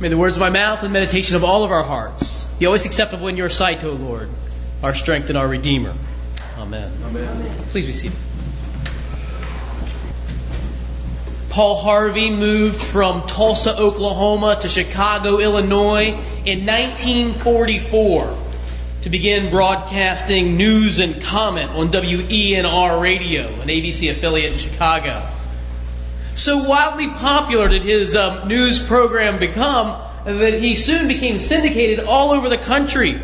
May the words of my mouth and meditation of all of our hearts be always acceptable in your sight, O Lord, our strength and our Redeemer. Amen. Amen. Please be seated. Paul Harvey moved from Tulsa, Oklahoma to Chicago, Illinois in 1944 to begin broadcasting news and comment on WENR radio, an ABC affiliate in Chicago. So wildly popular did his um, news program become that he soon became syndicated all over the country.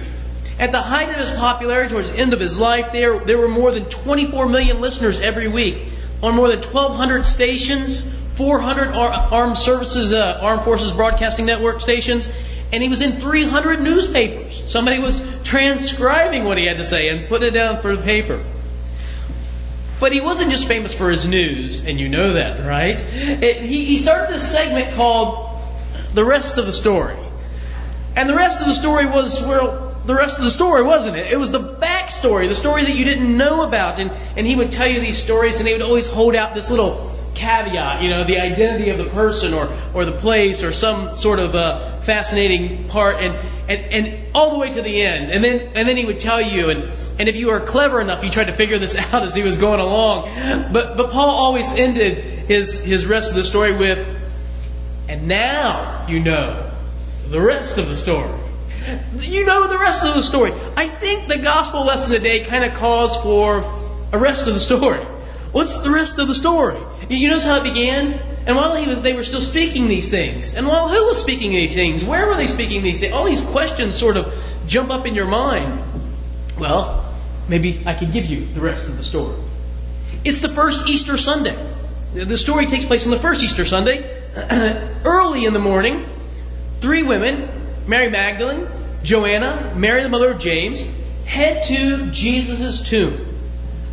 At the height of his popularity, towards the end of his life, there, there were more than 24 million listeners every week on more than 1,200 stations, 400 armed services, uh, armed forces broadcasting network stations, and he was in 300 newspapers. Somebody was transcribing what he had to say and putting it down for the paper. But he wasn't just famous for his news, and you know that, right? It, he, he started this segment called The Rest of the Story. And the rest of the story was, well, the rest of the story, wasn't it? It was the backstory, the story that you didn't know about. And, and he would tell you these stories, and he would always hold out this little caveat, you know, the identity of the person or, or the place or some sort of uh, fascinating part, and, and, and all the way to the end. And then, and then he would tell you, and and if you were clever enough, you tried to figure this out as he was going along. But, but Paul always ended his, his rest of the story with, and now you know the rest of the story. You know the rest of the story. I think the gospel lesson today kind of calls for a rest of the story. What's the rest of the story? You notice how it began? And while he was, they were still speaking these things. And while who was speaking these things? Where were they speaking these things? All these questions sort of jump up in your mind. Well, maybe I can give you the rest of the story. It's the first Easter Sunday. The story takes place on the first Easter Sunday. Early in the morning, three women, Mary Magdalene, Joanna, Mary the mother of James, head to Jesus' tomb.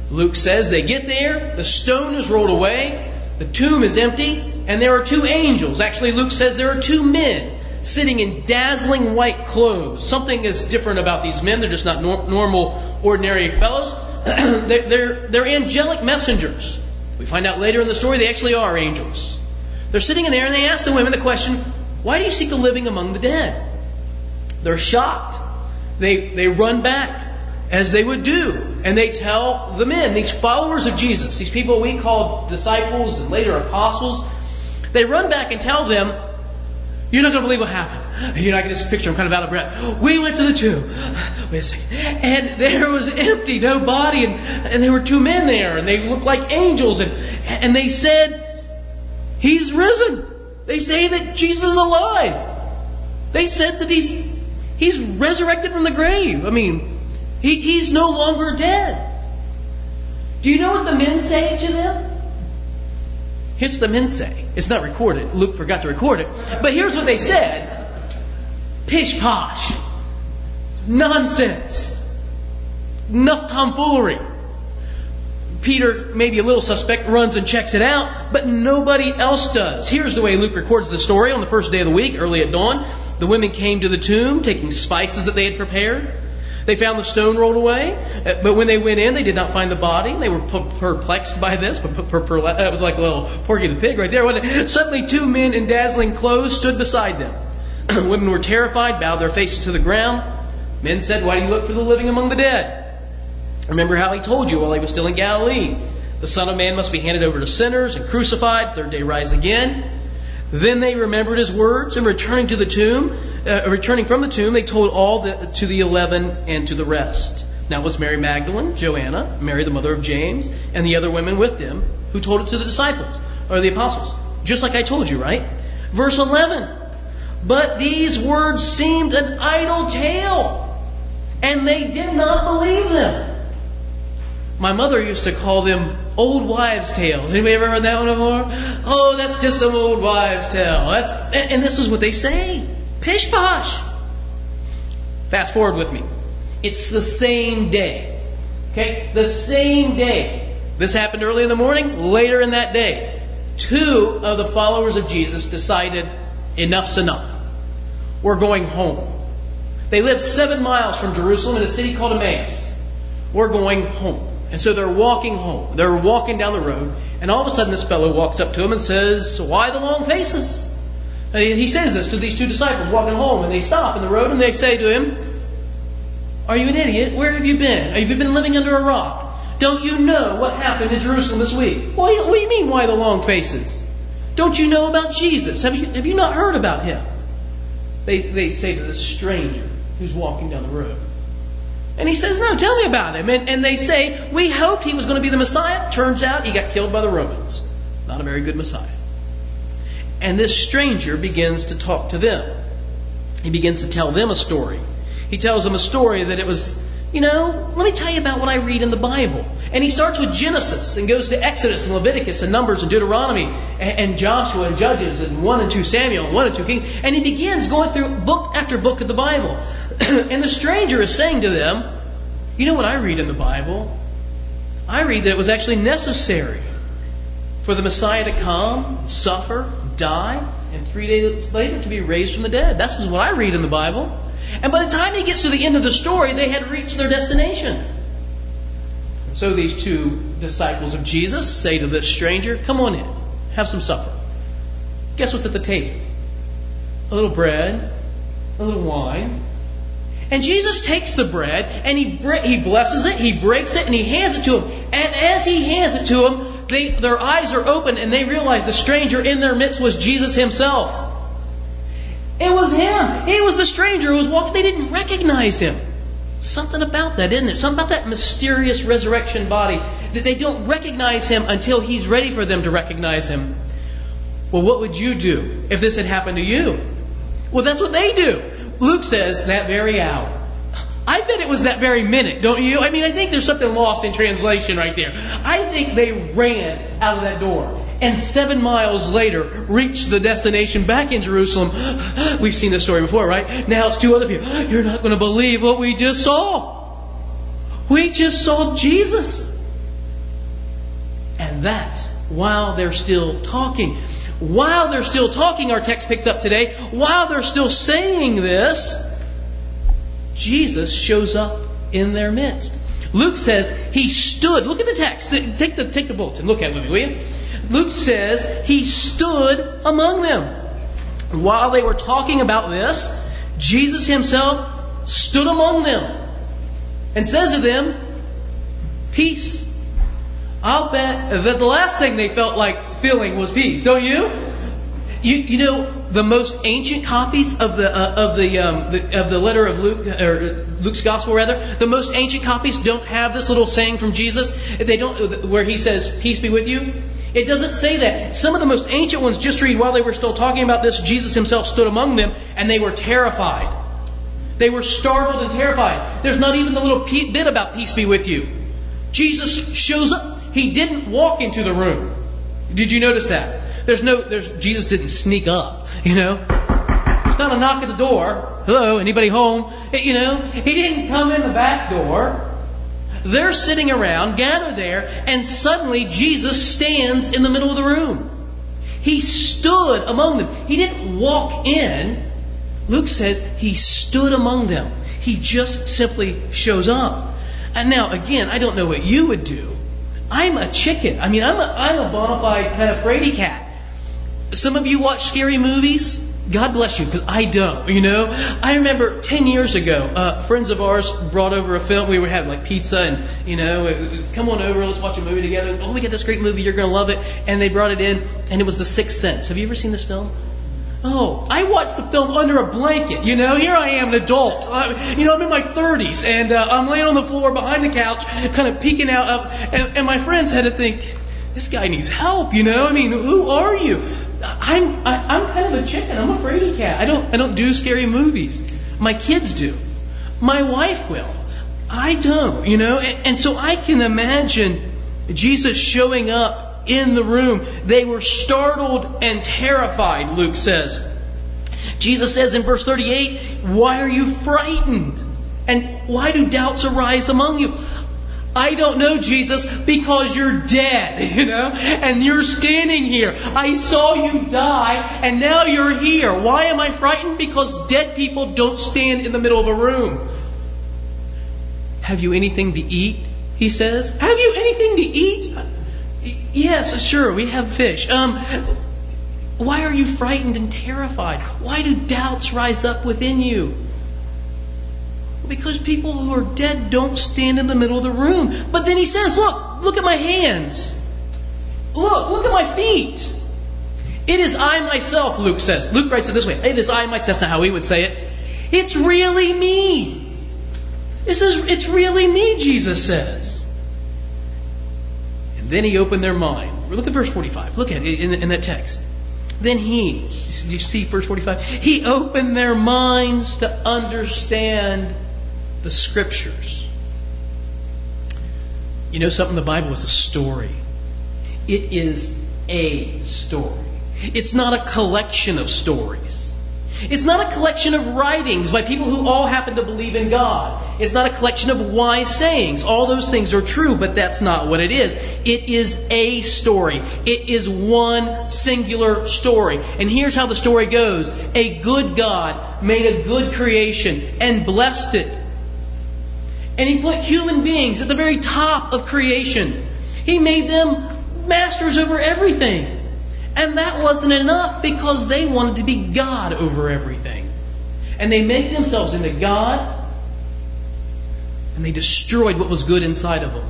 Luke says they get there, the stone is rolled away, the tomb is empty, and there are two angels. Actually, Luke says there are two men sitting in dazzling white clothes. Something is different about these men. They're just not nor- normal, ordinary fellows. they're, they're, they're angelic messengers. We find out later in the story they actually are angels. They're sitting in there and they ask the women the question, Why do you seek a living among the dead? They're shocked. They, they run back, as they would do, and they tell the men, these followers of Jesus, these people we call disciples and later apostles, they run back and tell them, you're not going to believe what happened. You know, I can just picture, I'm kind of out of breath. We went to the tomb. Wait a second. And there was empty, no body, and, and there were two men there, and they looked like angels, and, and they said, He's risen. They say that Jesus is alive. They said that He's, he's resurrected from the grave. I mean, he, He's no longer dead. Do you know what the men say to them? Here's what the men say. It's not recorded. Luke forgot to record it. But here's what they said Pish posh. Nonsense. Enough tomfoolery. Peter, maybe a little suspect, runs and checks it out, but nobody else does. Here's the way Luke records the story. On the first day of the week, early at dawn, the women came to the tomb, taking spices that they had prepared. They found the stone rolled away, uh, but when they went in, they did not find the body. They were perplexed by this. But that was like a little Porky the Pig right there. Suddenly, two men in dazzling clothes stood beside them. Women were terrified, bowed their faces to the ground. Men said, Why do you look for the living among the dead? Remember how he told you while he was still in Galilee. The Son of Man must be handed over to sinners and crucified, third day rise again. Then they remembered his words, and returning to the tomb, uh, returning from the tomb, they told all the, to the eleven and to the rest. Now it was Mary Magdalene, Joanna, Mary the mother of James, and the other women with them, who told it to the disciples or the apostles, just like I told you, right? Verse eleven. But these words seemed an idle tale, and they did not believe them. My mother used to call them old wives' tales. Anybody ever heard that one before? Oh, that's just some old wives' tale. That's and this is what they say. Pish posh. Fast forward with me. It's the same day. Okay? The same day. This happened early in the morning. Later in that day, two of the followers of Jesus decided enough's enough. We're going home. They live seven miles from Jerusalem in a city called Emmaus. We're going home. And so they're walking home. They're walking down the road, and all of a sudden this fellow walks up to him and says, Why the long faces? Uh, he says this to these two disciples walking home, and they stop in the road and they say to him, Are you an idiot? Where have you been? Have you been living under a rock? Don't you know what happened in Jerusalem this week? What do you, mean, why the long faces? Don't you know about Jesus? Have you, have you not heard about him? They, they say to this stranger who's walking down the road. And he says, No, tell me about him. And, and they say, We hoped he was going to be the Messiah. Turns out he got killed by the Romans. Not a very good Messiah. And this stranger begins to talk to them. He begins to tell them a story. He tells them a story that it was, you know, let me tell you about what I read in the Bible. And he starts with Genesis and goes to Exodus and Leviticus and Numbers and Deuteronomy and, Joshua and Judges and 1 and 2 Samuel and 1 and 2 Kings. And he begins going through book after book of the Bible. and the stranger is saying to them, You know what I read in the Bible? I read that it was actually necessary for the Messiah to come, suffer, die, and three days later to be raised from the dead. That's what I read in the Bible. And by the time he gets to the end of the story, they had reached their destination. So these two disciples of Jesus say to this stranger, Come on in, have some supper. Guess what's at the table? A little bread, a little wine. And Jesus takes the bread and he, he blesses it, he breaks it, and he hands it to him. And as he hands it to them, they, their eyes are open and they realize the stranger in their midst was Jesus himself. It was him. He was the stranger who was walking. They didn't recognize him. Something about that, isn't it? Something about that mysterious resurrection body that they don't recognize him until he's ready for them to recognize him. Well, what would you do if this had happened to you? Well, that's what they do. Luke says that very hour. I bet it was that very minute, don't you? I mean, I think there's something lost in translation right there. I think they ran out of that door and seven miles later reached the destination back in Jerusalem. We've seen this story before, right? Now it's two other people. You're not going to believe what we just saw. We just saw Jesus. And that's while they're still talking. While they're still talking, our text picks up today, while they're still saying this, Jesus shows up in their midst. Luke says he stood. Look at the text. Take the, take the bulletin. Look at it with me, will you? Luke says he stood among them. While they were talking about this, Jesus himself stood among them and says to them, Peace. I'll bet that the last thing they felt like feeling was peace, don't you? You, you know, the most ancient copies of the uh, of the, um, the, of the letter of Luke or Luke's gospel rather, the most ancient copies don't have this little saying from Jesus. They don't where he says, "Peace be with you." It doesn't say that. Some of the most ancient ones just read while they were still talking about this, Jesus himself stood among them and they were terrified. They were startled and terrified. There's not even the little bit about peace be with you. Jesus shows up. He didn't walk into the room. Did you notice that? There's no, there's, Jesus didn't sneak up, you know? It's not a knock at the door. Hello, anybody home? Eh, you know, he didn't come in the back door. They're sitting around, gathered there, and suddenly Jesus stands in the middle of the room. He stood among them. He didn't walk in. Luke says he stood among them. He just simply shows up. And now, again, I don't know what you would do. I'm a chicken. I mean, I'm a, I'm a bona fide kind of fraidy cat. Some of you watch scary movies. God bless you, because I don't, you know? I remember 10 years ago, uh, friends of ours brought over a film. We were having like pizza and, you know, come on over, let's watch a movie together. Oh, we got this great movie, you're going to love it. And they brought it in, and it was The Sixth Sense. Have you ever seen this film? Oh, I watched the film under a blanket. You know, here I am, an adult. Uh, you know, I'm in my 30s, and uh, I'm laying on the floor behind the couch, kind of peeking out. Of, and, and my friends had to think, this guy needs help. You know, I mean, who are you? I'm I, am i am kind of a chicken. I'm a fraidy cat. I don't I don't do scary movies. My kids do. My wife will. I don't. You know, and, and so I can imagine Jesus showing up in the room. They were startled and terrified. Luke says. Jesus says in verse 38, "Why are you frightened? And why do doubts arise among you?" I don't know Jesus because you're dead, you know, and you're standing here. I saw you die and now you're here. Why am I frightened? Because dead people don't stand in the middle of a room. Have you anything to eat? He says. Have you anything to eat? Yes, sure, we have fish. Um, Why are you frightened and terrified? Why do doubts rise up within you? Because people who are dead don't stand in the middle of the room. But then he says, Look, look at my hands. Look, look at my feet. It is I myself, Luke says. Luke writes it this way. It is I myself. That's not how he would say it. It's really me. This is, it's really me, Jesus says. And then he opened their mind. Look at verse 45. Look at it in, in that text. Then he, you see verse 45? He opened their minds to understand the scriptures. You know something? The Bible is a story. It is a story. It's not a collection of stories. It's not a collection of writings by people who all happen to believe in God. It's not a collection of wise sayings. All those things are true, but that's not what it is. It is a story. It is one singular story. And here's how the story goes. A good God made a good creation and blessed it. And he put human beings at the very top of creation. He made them masters over everything. And that wasn't enough because they wanted to be God over everything. And they made themselves into God and they destroyed what was good inside of them.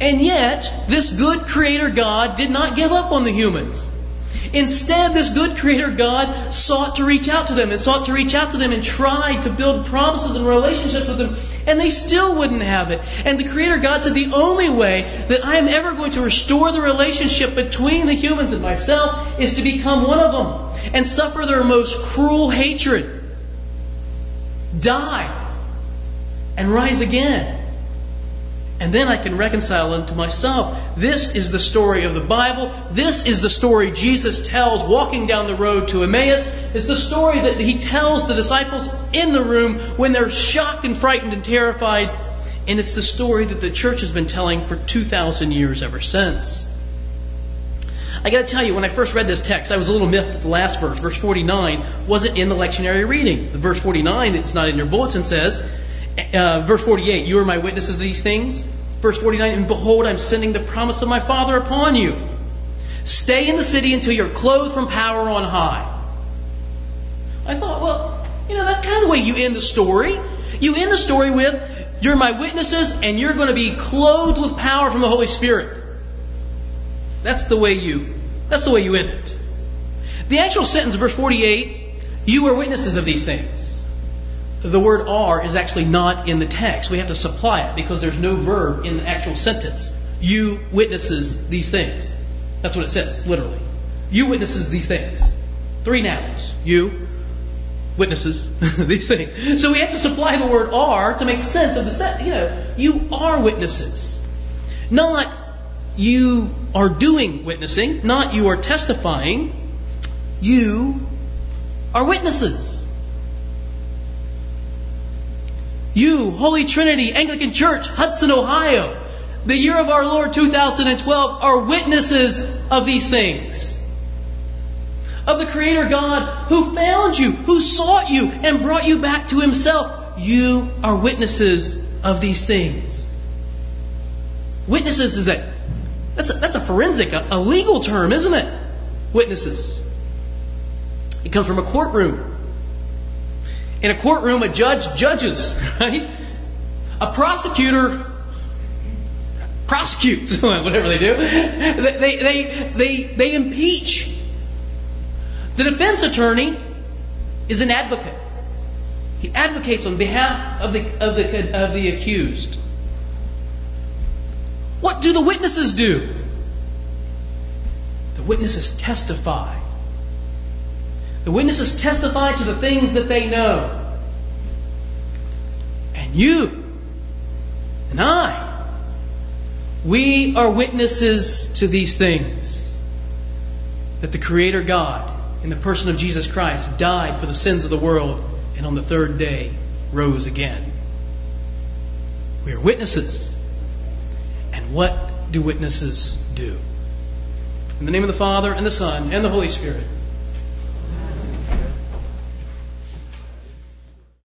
And yet, this good creator God did not give up on the humans. Instead, this good creator God sought to reach out to them and sought to reach out to them and tried to build promises and relationships with them, and they still wouldn't have it. And the creator God said, The only way that I am ever going to restore the relationship between the humans and myself is to become one of them and suffer their most cruel hatred, die, and rise again and then I can reconcile them to myself. This is the story of the Bible. This is the story Jesus tells walking down the road to Emmaus. It's the story that he tells the disciples in the room when they're shocked and frightened and terrified. And it's the story that the church has been telling for 2,000 years ever since. I got to tell you, when I first read this text, I was a little miffed at the last verse. Verse 49 wasn't in the lectionary reading. The verse 49, it's not in your bulletin, says, uh, verse 48, you are my witnesses of these things. Verse 49, and behold, I'm sending the promise of my Father upon you. Stay in the city until you're clothed from power on high. I thought, well, you know, that's kind of the way you end the story. You end the story with, you're my witnesses and you're going to be clothed with power from the Holy Spirit. That's the way you, that's the way you end it. The actual sentence, verse 48, you are witnesses of these things the word are is actually not in the text. We have to supply it because there's no verb in the actual sentence. You witnesses these things. That's what it says, literally. You witnesses these things. Three nouns. You witnesses these things. So we have to supply the word are to make sense of the sentence. You know, you are witnesses. Not you are doing witnessing, not you are testifying. You are witnesses. You, Holy Trinity Anglican Church, Hudson, Ohio, the year of our Lord 2012, are witnesses of these things. Of the Creator God who found you, who sought you, and brought you back to Himself. You are witnesses of these things. Witnesses is a that's a, that's a forensic, a, a legal term, isn't it? Witnesses. It comes from a courtroom. In a courtroom, a judge judges, right? A prosecutor prosecutes, whatever they do. They, they, they, they, impeach. The defense attorney is an advocate. He advocates on behalf of the, of the, of the accused. What do the witnesses do? The witnesses testify the witnesses testify to the things that they know. And you and I, we are witnesses to these things. That the Creator God, in the person of Jesus Christ, died for the sins of the world and on the third day rose again. We are witnesses. And what do witnesses do? In the name of the Father, and the Son, and the Holy Spirit.